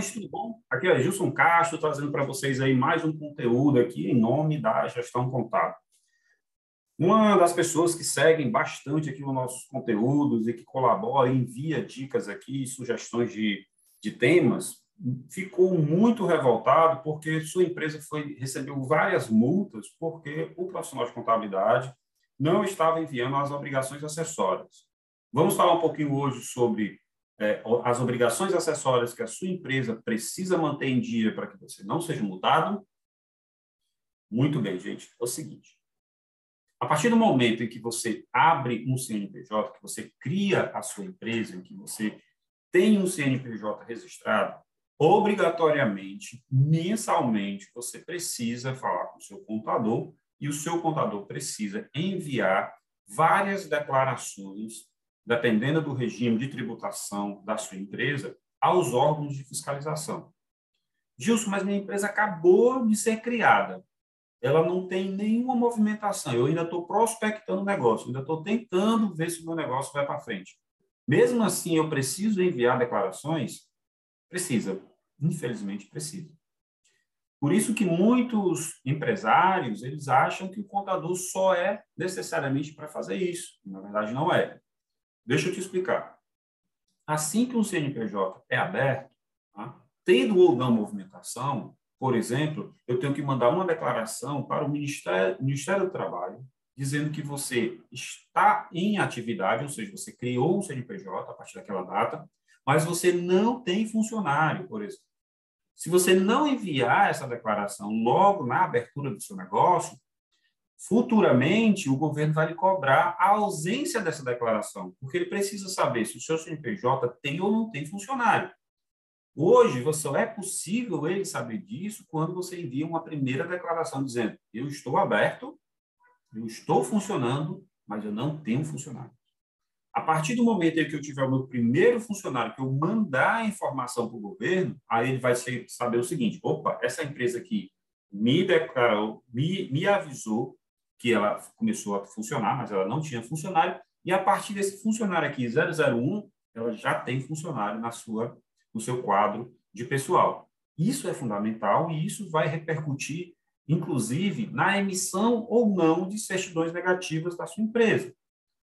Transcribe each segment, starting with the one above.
gente, tudo bom? Aqui é Gilson Castro, trazendo para vocês aí mais um conteúdo aqui em nome da gestão contábil. Uma das pessoas que seguem bastante aqui os nossos conteúdos e que colabora, envia dicas aqui, sugestões de, de temas, ficou muito revoltado porque sua empresa foi recebeu várias multas porque o profissional de contabilidade não estava enviando as obrigações acessórias. Vamos falar um pouquinho hoje sobre é, as obrigações acessórias que a sua empresa precisa manter em dia para que você não seja mudado. Muito bem, gente. É o seguinte: a partir do momento em que você abre um CNPJ, que você cria a sua empresa, em que você tem um CNPJ registrado, obrigatoriamente, mensalmente, você precisa falar com o seu contador e o seu contador precisa enviar várias declarações, dependendo do regime de tributação da sua empresa, aos órgãos de fiscalização. Gilson, mas minha empresa acabou de ser criada. Ela não tem nenhuma movimentação. Eu ainda estou prospectando o negócio, ainda estou tentando ver se o meu negócio vai para frente. Mesmo assim, eu preciso enviar declarações? Precisa infelizmente precisa. Por isso que muitos empresários, eles acham que o contador só é necessariamente para fazer isso. Na verdade, não é. Deixa eu te explicar. Assim que um CNPJ é aberto, tá? tendo ou não movimentação, por exemplo, eu tenho que mandar uma declaração para o Ministério, Ministério do Trabalho, dizendo que você está em atividade, ou seja, você criou um CNPJ a partir daquela data, mas você não tem funcionário, por exemplo. Se você não enviar essa declaração logo na abertura do seu negócio, futuramente o governo vai lhe cobrar a ausência dessa declaração, porque ele precisa saber se o seu CNPJ tem ou não tem funcionário. Hoje, só é possível ele saber disso quando você envia uma primeira declaração dizendo: eu estou aberto, eu estou funcionando, mas eu não tenho funcionário. A partir do momento em que eu tiver o meu primeiro funcionário, que eu mandar a informação para o governo, aí ele vai saber o seguinte: opa, essa empresa aqui me declarou, me, me avisou que ela começou a funcionar, mas ela não tinha funcionário, e a partir desse funcionário aqui, 001, ela já tem funcionário na sua, no seu quadro de pessoal. Isso é fundamental e isso vai repercutir, inclusive, na emissão ou não de certidões negativas da sua empresa.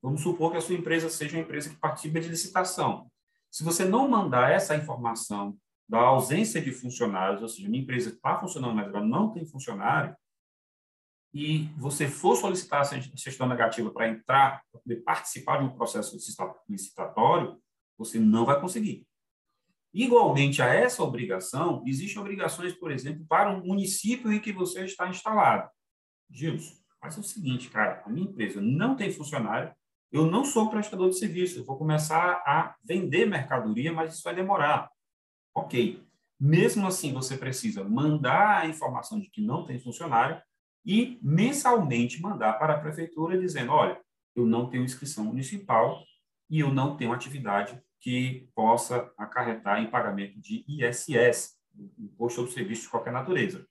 Vamos supor que a sua empresa seja uma empresa que participa de licitação. Se você não mandar essa informação da ausência de funcionários, ou seja, minha empresa está funcionando, mas ela não tem funcionário, e você for solicitar a certidão negativa para entrar, para poder participar de um processo licitatório, você não vai conseguir. Igualmente a essa obrigação, existem obrigações, por exemplo, para um município em que você está instalado. Gilson, faz o seguinte, cara, a minha empresa não tem funcionário, eu não sou prestador de serviço, eu vou começar a vender mercadoria, mas isso vai demorar. Ok. Mesmo assim, você precisa mandar a informação de que não tem funcionário e mensalmente mandar para a prefeitura dizendo: olha, eu não tenho inscrição municipal e eu não tenho atividade que possa acarretar em pagamento de ISS, Imposto sobre Serviço de qualquer natureza.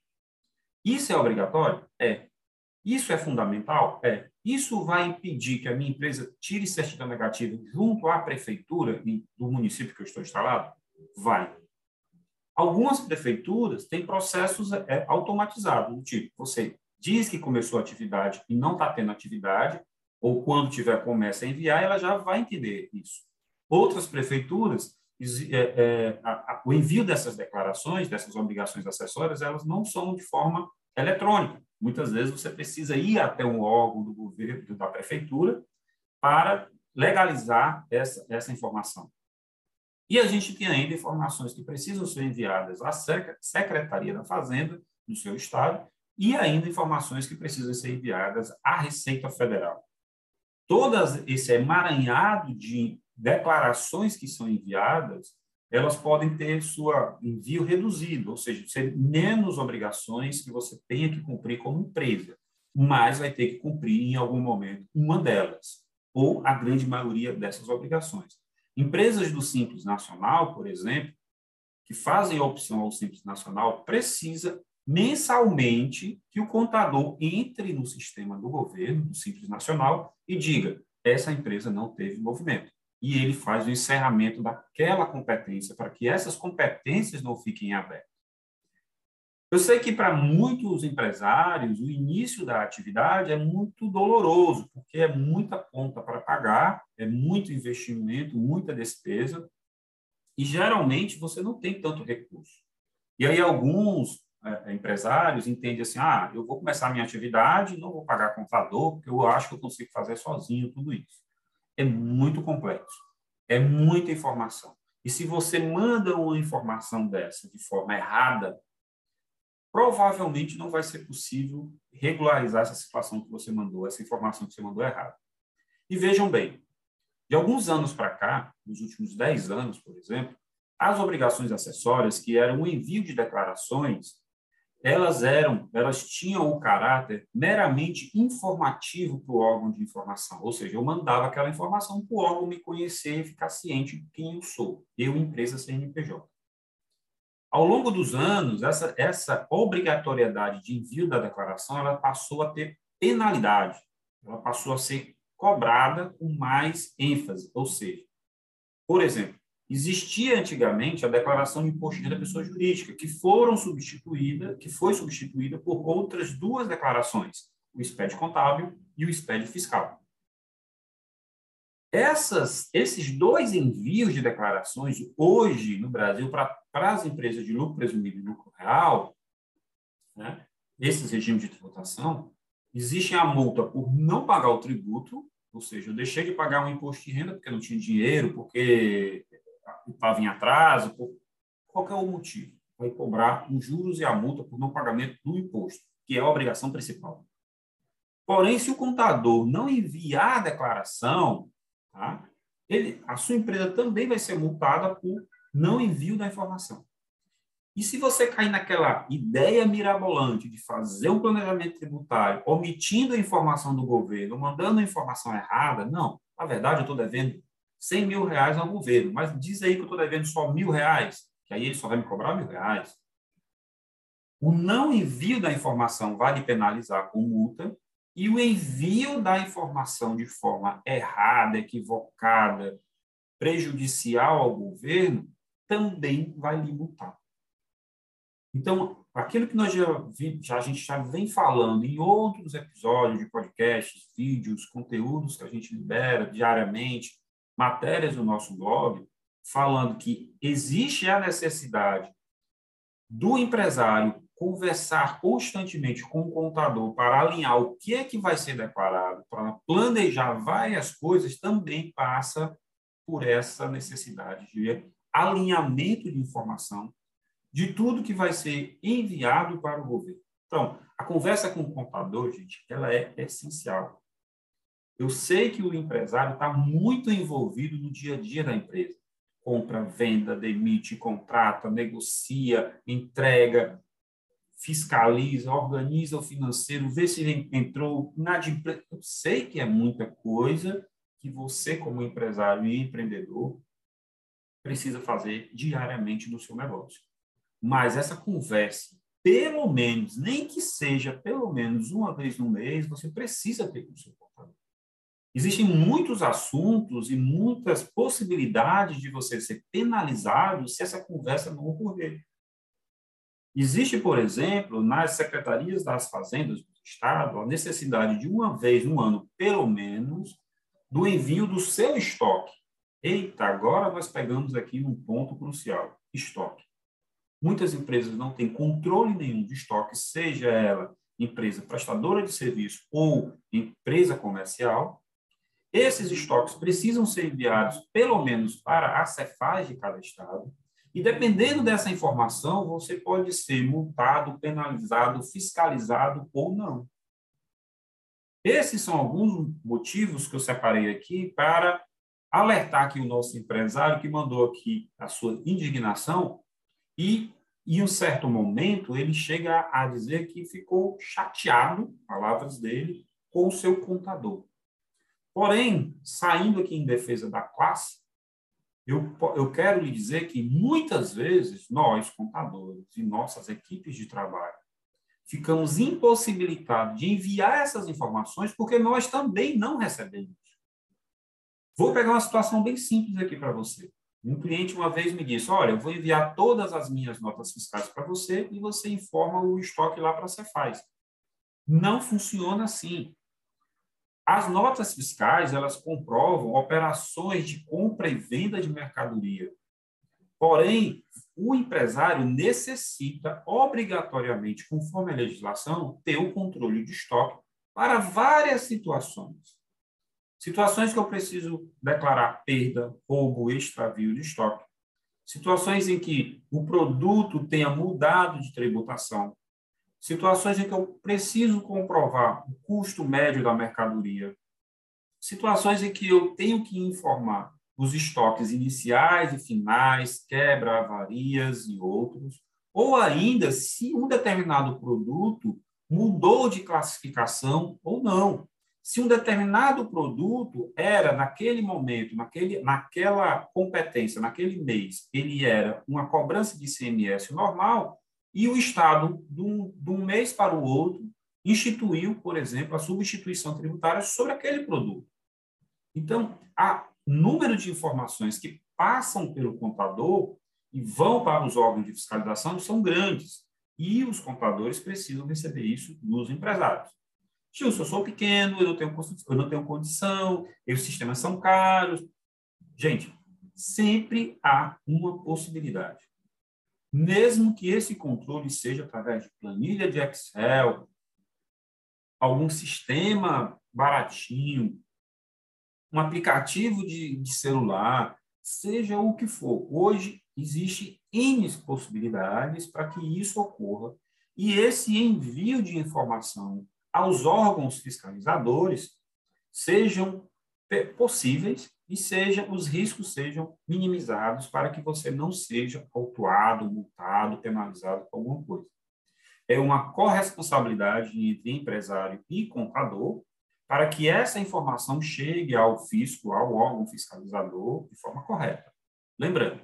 Isso é obrigatório? É. Isso é fundamental? É. Isso vai impedir que a minha empresa tire certidão negativa junto à prefeitura do município que eu estou instalado? Vai. Algumas prefeituras têm processos é, automatizados, do tipo, você diz que começou a atividade e não está tendo atividade, ou quando tiver, começa a enviar, ela já vai entender isso. Outras prefeituras, é, é, o envio dessas declarações, dessas obrigações acessórias, elas não são de forma eletrônica. Muitas vezes você precisa ir até um órgão do governo, da prefeitura, para legalizar essa, essa informação. E a gente tem ainda informações que precisam ser enviadas à Secretaria da Fazenda do seu estado e ainda informações que precisam ser enviadas à Receita Federal. Todas esse emaranhado de declarações que são enviadas, elas podem ter sua envio reduzido, ou seja, ser menos obrigações que você tenha que cumprir como empresa, mas vai ter que cumprir em algum momento uma delas, ou a grande maioria dessas obrigações. Empresas do Simples Nacional, por exemplo, que fazem a opção ao Simples Nacional, precisa mensalmente que o contador entre no sistema do governo, do Simples Nacional, e diga: essa empresa não teve movimento. e ele faz o encerramento daquela competência para que essas competências não fiquem abertas. Eu sei que para muitos empresários o início da atividade é muito doloroso, porque é muita conta para pagar, é muito investimento, muita despesa, e geralmente você não tem tanto recurso. E aí alguns empresários entendem assim, ah, eu vou começar a minha atividade, não vou pagar contador, porque eu acho que eu consigo fazer sozinho tudo isso. É muito complexo, é muita informação. E se você manda uma informação dessa de forma errada, provavelmente não vai ser possível regularizar essa situação que você mandou, essa informação que você mandou errada. E vejam bem, de alguns anos para cá, nos últimos 10 anos, por exemplo, as obrigações acessórias, que eram o envio de declarações, elas eram, elas tinham o caráter meramente informativo para o órgão de informação, ou seja, eu mandava aquela informação para o órgão me conhecer e ficar ciente de quem eu sou, eu, empresa CNPJ. Ao longo dos anos, essa, essa obrigatoriedade de envio da declaração ela passou a ter penalidade, ela passou a ser cobrada com mais ênfase. Ou seja, por exemplo, existia antigamente a declaração de imposto de renda pessoa jurídica, que foram substituída, que foi substituída por outras duas declarações, o SPED contábil e o SPED fiscal. Essas, esses dois envios de declarações, hoje, no Brasil, para as empresas de lucro presumido e lucro real, né, esses regimes de tributação, existe a multa por não pagar o tributo, ou seja, eu deixei de pagar um imposto de renda porque não tinha dinheiro, porque estava em atraso, por qualquer o motivo. Vai cobrar os juros e a multa por não pagamento do imposto, que é a obrigação principal. Porém, se o contador não enviar a declaração, Tá? Ele, a sua empresa também vai ser multada por não envio da informação. E se você cair naquela ideia mirabolante de fazer um planejamento tributário, omitindo a informação do governo, mandando a informação errada, não. Na verdade, eu estou devendo 100 mil reais ao governo, mas diz aí que eu estou devendo só mil reais, que aí ele só vai me cobrar mil reais. O não envio da informação vai lhe penalizar com multa e o envio da informação de forma errada, equivocada, prejudicial ao governo, também vai lhe multar. Então, aquilo que nós já, já, a gente já vem falando em outros episódios de podcasts, vídeos, conteúdos que a gente libera diariamente, matérias do nosso blog, falando que existe a necessidade do empresário conversar constantemente com o contador para alinhar o que é que vai ser declarado, para planejar várias coisas, também passa por essa necessidade de alinhamento de informação de tudo que vai ser enviado para o governo. Então, a conversa com o contador, gente, ela é essencial. Eu sei que o empresário está muito envolvido no dia a dia da empresa. Compra, venda, demite, contrata, negocia, entrega, fiscaliza, organiza o financeiro, vê se ele entrou na Eu sei que é muita coisa que você, como empresário e empreendedor, precisa fazer diariamente no seu negócio. Mas essa conversa, pelo menos, nem que seja pelo menos uma vez no mês, você precisa ter com o seu contador. Existem muitos assuntos e muitas possibilidades de você ser penalizado se essa conversa não ocorrer. Existe, por exemplo, nas secretarias das fazendas do Estado, a necessidade de uma vez no ano, pelo menos, do envio do seu estoque. Eita, agora nós pegamos aqui um ponto crucial: estoque. Muitas empresas não têm controle nenhum de estoque, seja ela empresa prestadora de serviço ou empresa comercial. Esses estoques precisam ser enviados, pelo menos, para a Cefaz de cada estado e dependendo dessa informação, você pode ser multado, penalizado, fiscalizado ou não. Esses são alguns motivos que eu separei aqui para alertar aqui o nosso empresário que mandou aqui a sua indignação e em um certo momento ele chega a dizer que ficou chateado, palavras dele, com o seu contador. Porém, saindo aqui em defesa da classe, eu, eu quero lhe dizer que muitas vezes nós, contadores e nossas equipes de trabalho, ficamos impossibilitados de enviar essas informações porque nós também não recebemos. Vou pegar uma situação bem simples aqui para você. Um cliente uma vez me disse: Olha, eu vou enviar todas as minhas notas fiscais para você e você informa o estoque lá para a Cefaz. Não funciona assim. As notas fiscais, elas comprovam operações de compra e venda de mercadoria. Porém, o empresário necessita, obrigatoriamente, conforme a legislação, ter o controle de estoque para várias situações. Situações que eu preciso declarar perda, roubo, extravio de estoque. Situações em que o produto tenha mudado de tributação. Situações em que eu preciso comprovar o custo médio da mercadoria. Situações em que eu tenho que informar os estoques iniciais e finais, quebra, avarias e outros. Ou ainda, se um determinado produto mudou de classificação ou não se um determinado produto era, naquele momento, naquele, naquela competência, naquele mês, ele era uma cobrança de ICMS normal, e o Estado, de um, mês para o outro, instituiu, por exemplo, a substituição tributária sobre aquele produto. Então, há número de informações que passam pelo contador e vão para os órgãos de fiscalização são grandes. E os contadores precisam receber isso dos empresários. Gilson, eu sou pequeno, eu não tenho, eu não tenho condição, os sistemas são caros. Gente, sempre há uma possibilidade. Mesmo que esse controle seja através de planilha de Excel, algum sistema baratinho, um aplicativo de, de celular, seja o que for. Hoje existe N possibilidades para que isso ocorra. E esse envio de informação aos órgãos fiscalizadores sejam possíveis e sejam os riscos sejam minimizados para que você não seja autuado, multado, penalizado por alguma coisa. É uma corresponsabilidade entre empresário e contador para que essa informação chegue ao fisco, ao órgão fiscalizador, de forma correta. Lembrando,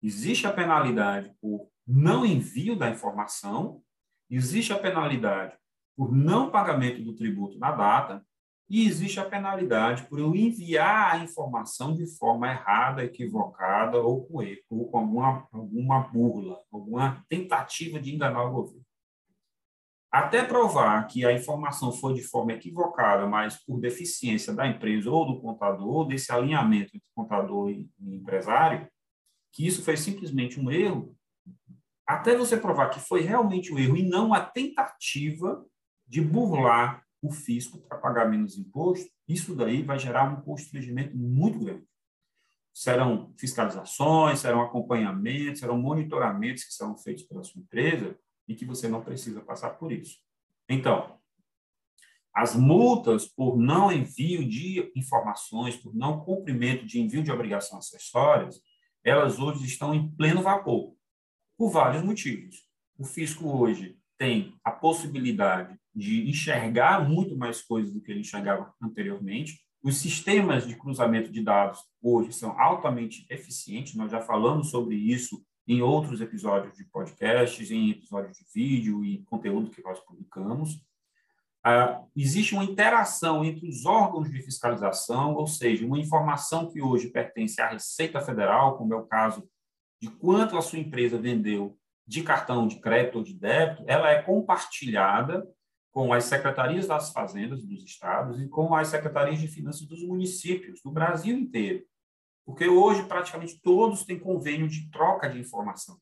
existe a penalidade por não envio da informação, existe a penalidade por não pagamento do tributo na data e existe a penalidade por eu enviar a informação de forma errada, equivocada ou com erro, ou com alguma, alguma burla, alguma tentativa de enganar o governo. Até provar que a informação foi de forma equivocada, mas por deficiência da empresa ou do contador, ou desse alinhamento entre contador e empresário, que isso foi simplesmente um erro, até você provar que foi realmente um erro e não a tentativa de burlar o fisco para pagar menos imposto, isso daí vai gerar um constrangimento muito grande. Serão fiscalizações, serão acompanhamentos, serão monitoramentos que serão feitos pela sua empresa e que você não precisa passar por isso. Então, as multas por não envio de informações, por não cumprimento de envio de obrigações acessórias, elas hoje estão em pleno vapor, por vários motivos. O fisco hoje tem a possibilidade de enxergar muito mais coisas do que ele enxergava anteriormente. Os sistemas de cruzamento de dados hoje são altamente eficientes, nós já falamos sobre isso em outros episódios de podcasts, em episódios de vídeo e conteúdo que nós publicamos. Uh, existe uma interação entre os órgãos de fiscalização, ou seja, uma informação que hoje pertence à Receita Federal, como é o caso de quanto a sua empresa vendeu de cartão de crédito ou de débito, ela é compartilhada com as secretarias das fazendas dos estados e com as secretarias de finanças dos municípios do Brasil inteiro. Porque hoje praticamente todos têm convênio de troca de informação.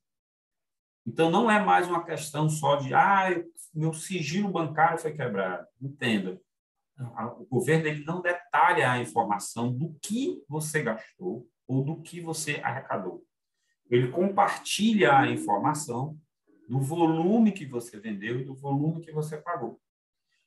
Então não é mais uma questão só de ah, meu sigilo bancário foi quebrado. Entenda. O governo ele não detalha a informação do que você gastou ou do que você arrecadou ele compartilha a informação do volume que você vendeu e do volume que você pagou.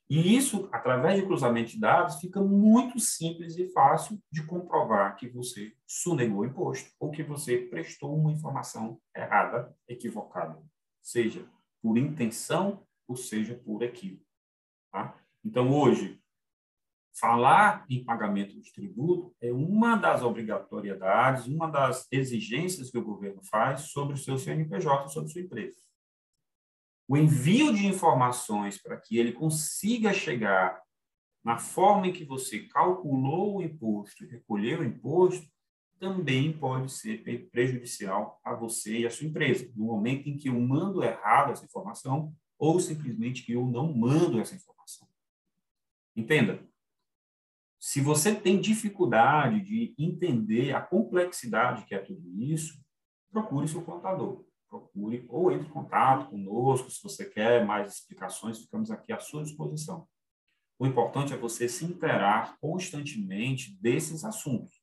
E isso, através de cruzamento de dados, fica muito simples e fácil de comprovar que você sonegou imposto ou que você prestou uma informação errada, equivocada, seja por intenção ou seja por equívoco. Tá? Então, hoje, falar em pagamento de tributo é uma das obrigatoriedades, uma das exigências que o governo faz sobre o seu CNPJ, sobre sua empresa. O envio de informações para que ele consiga chegar na forma em que você calculou o imposto e recolheu o imposto, também pode ser prejudicial a você e a sua empresa, no momento em que eu mando errado essa informação ou simplesmente que eu não mando essa informação. Entenda, se você tem dificuldade de entender a complexidade que é tudo isso, procure seu contador. Procure ou entre em contato conosco, se você quer mais explicações, ficamos aqui à sua disposição. O importante é você se interar constantemente desses assuntos.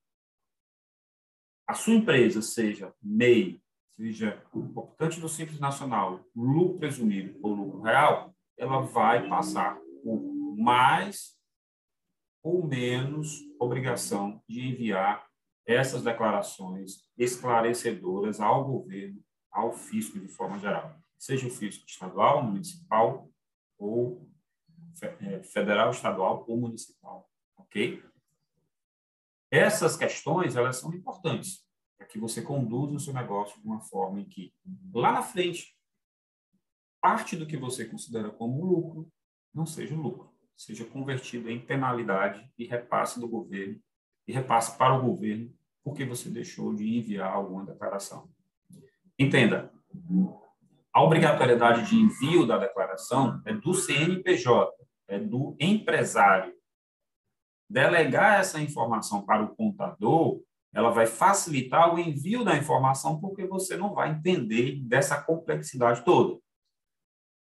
A sua empresa, seja MEI, seja importante do Simples Nacional, lucro presumido ou lucro real, ela vai passar por mais ou menos obrigação de enviar essas declarações esclarecedoras ao governo, ao fisco de forma geral, seja o fisco estadual, municipal ou é, federal, estadual ou municipal, ok? Essas questões, elas são importantes para que você conduza o seu negócio de uma forma em que, lá na frente, parte do que você considera como lucro não seja lucro seja convertido em penalidade e repasse do governo, e repasse para o governo, porque você deixou de enviar alguma declaração. Entenda, a obrigatoriedade de envio da declaração é do CNPJ, é do empresário. Delegar essa informação para o contador, ela vai facilitar o envio da informação, porque você não vai entender dessa complexidade toda.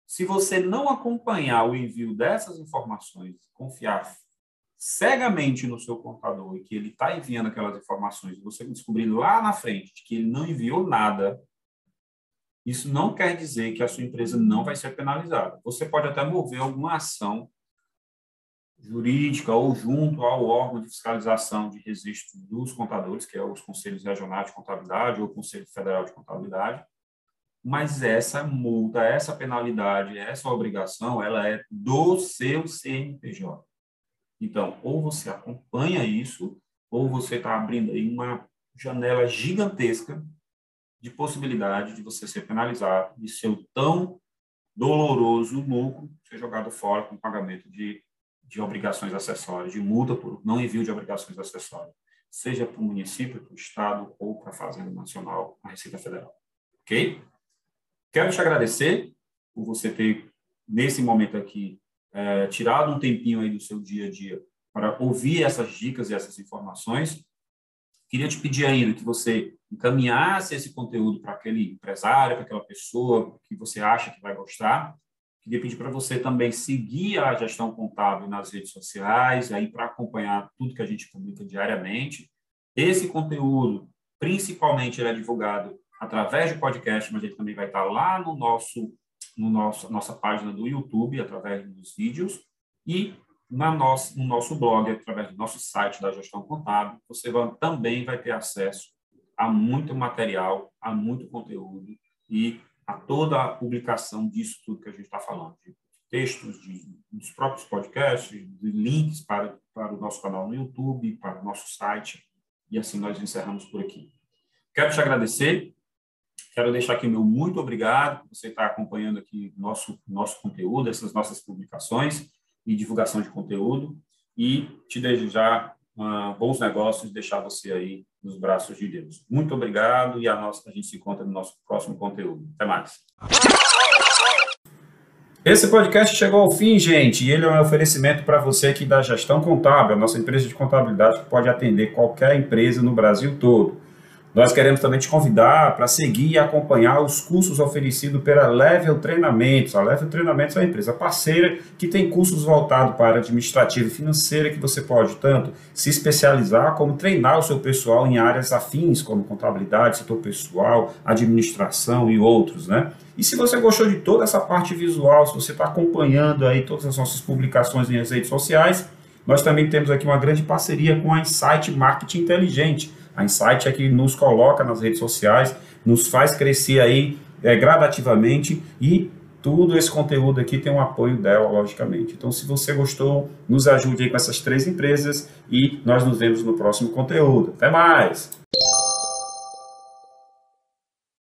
Se você não acompanhar o envio dessas informações, confiar cegamente no seu contador e que ele está enviando aquelas informações, você descobrir lá na frente que ele não enviou nada, isso não quer dizer que a sua empresa não vai ser penalizada. Você pode até mover alguma ação jurídica ou junto ao órgão de fiscalização de registro dos contadores, que é os conselhos regionais de contabilidade ou o Conselho Federal de Contabilidade, mas essa multa, essa penalidade, essa obrigação, ela é do seu CNPJ. Então, ou você acompanha isso, ou você está abrindo aí uma janela gigantesca de possibilidade de você ser penalizado e seu tão doloroso lucro ser jogado fora com pagamento de, de obrigações acessórias, de multa por não envio de obrigações acessórias, seja para o município, para o Estado ou para a Fazenda Nacional, a Receita Federal. Ok? Quero te agradecer por você ter, nesse momento aqui, é, tirado um tempinho aí do seu dia a dia para ouvir essas dicas e essas informações. Queria te pedir ainda que você encaminhasse esse conteúdo para aquele empresário, para aquela pessoa que você acha que vai gostar. Queria pedir para você também seguir a gestão contábil nas redes sociais, aí para acompanhar tudo que a gente publica diariamente. Esse conteúdo, principalmente, ele é divulgado através de podcast, mas ele também vai estar lá no nosso, no nosso nossa página do YouTube, através dos vídeos, e na no nosso blog, através do nosso site da gestão contábil, você vai, também vai ter acesso a muito material, a muito conteúdo e a toda a publicação disso tudo que a gente está falando, de textos, de, dos próprios podcasts, de links para, para o nosso canal no YouTube, para o nosso site, e assim nós encerramos por aqui. Quero te agradecer Quero deixar aqui meu muito obrigado por você estar acompanhando aqui nosso nosso conteúdo, essas nossas publicações e divulgação de conteúdo e te desejar uh, bons negócios, deixar você aí nos braços de Deus. Muito obrigado e a nossa a gente se encontra no nosso próximo conteúdo. Até mais. Esse podcast chegou ao fim, gente, e ele é um oferecimento para você aqui da Gestão Contábil, a nossa empresa de contabilidade que pode atender qualquer empresa no Brasil todo. Nós queremos também te convidar para seguir e acompanhar os cursos oferecidos pela Level Treinamentos. A Level Treinamentos é uma empresa parceira que tem cursos voltados para administrativa e financeira que você pode tanto se especializar como treinar o seu pessoal em áreas afins, como contabilidade, setor pessoal, administração e outros, né? E se você gostou de toda essa parte visual, se você está acompanhando aí todas as nossas publicações nas redes sociais, nós também temos aqui uma grande parceria com a Insight Marketing Inteligente a Insight é que nos coloca nas redes sociais, nos faz crescer aí é, gradativamente e tudo esse conteúdo aqui tem um apoio dela, logicamente. Então, se você gostou, nos ajude aí com essas três empresas e nós nos vemos no próximo conteúdo. Até mais!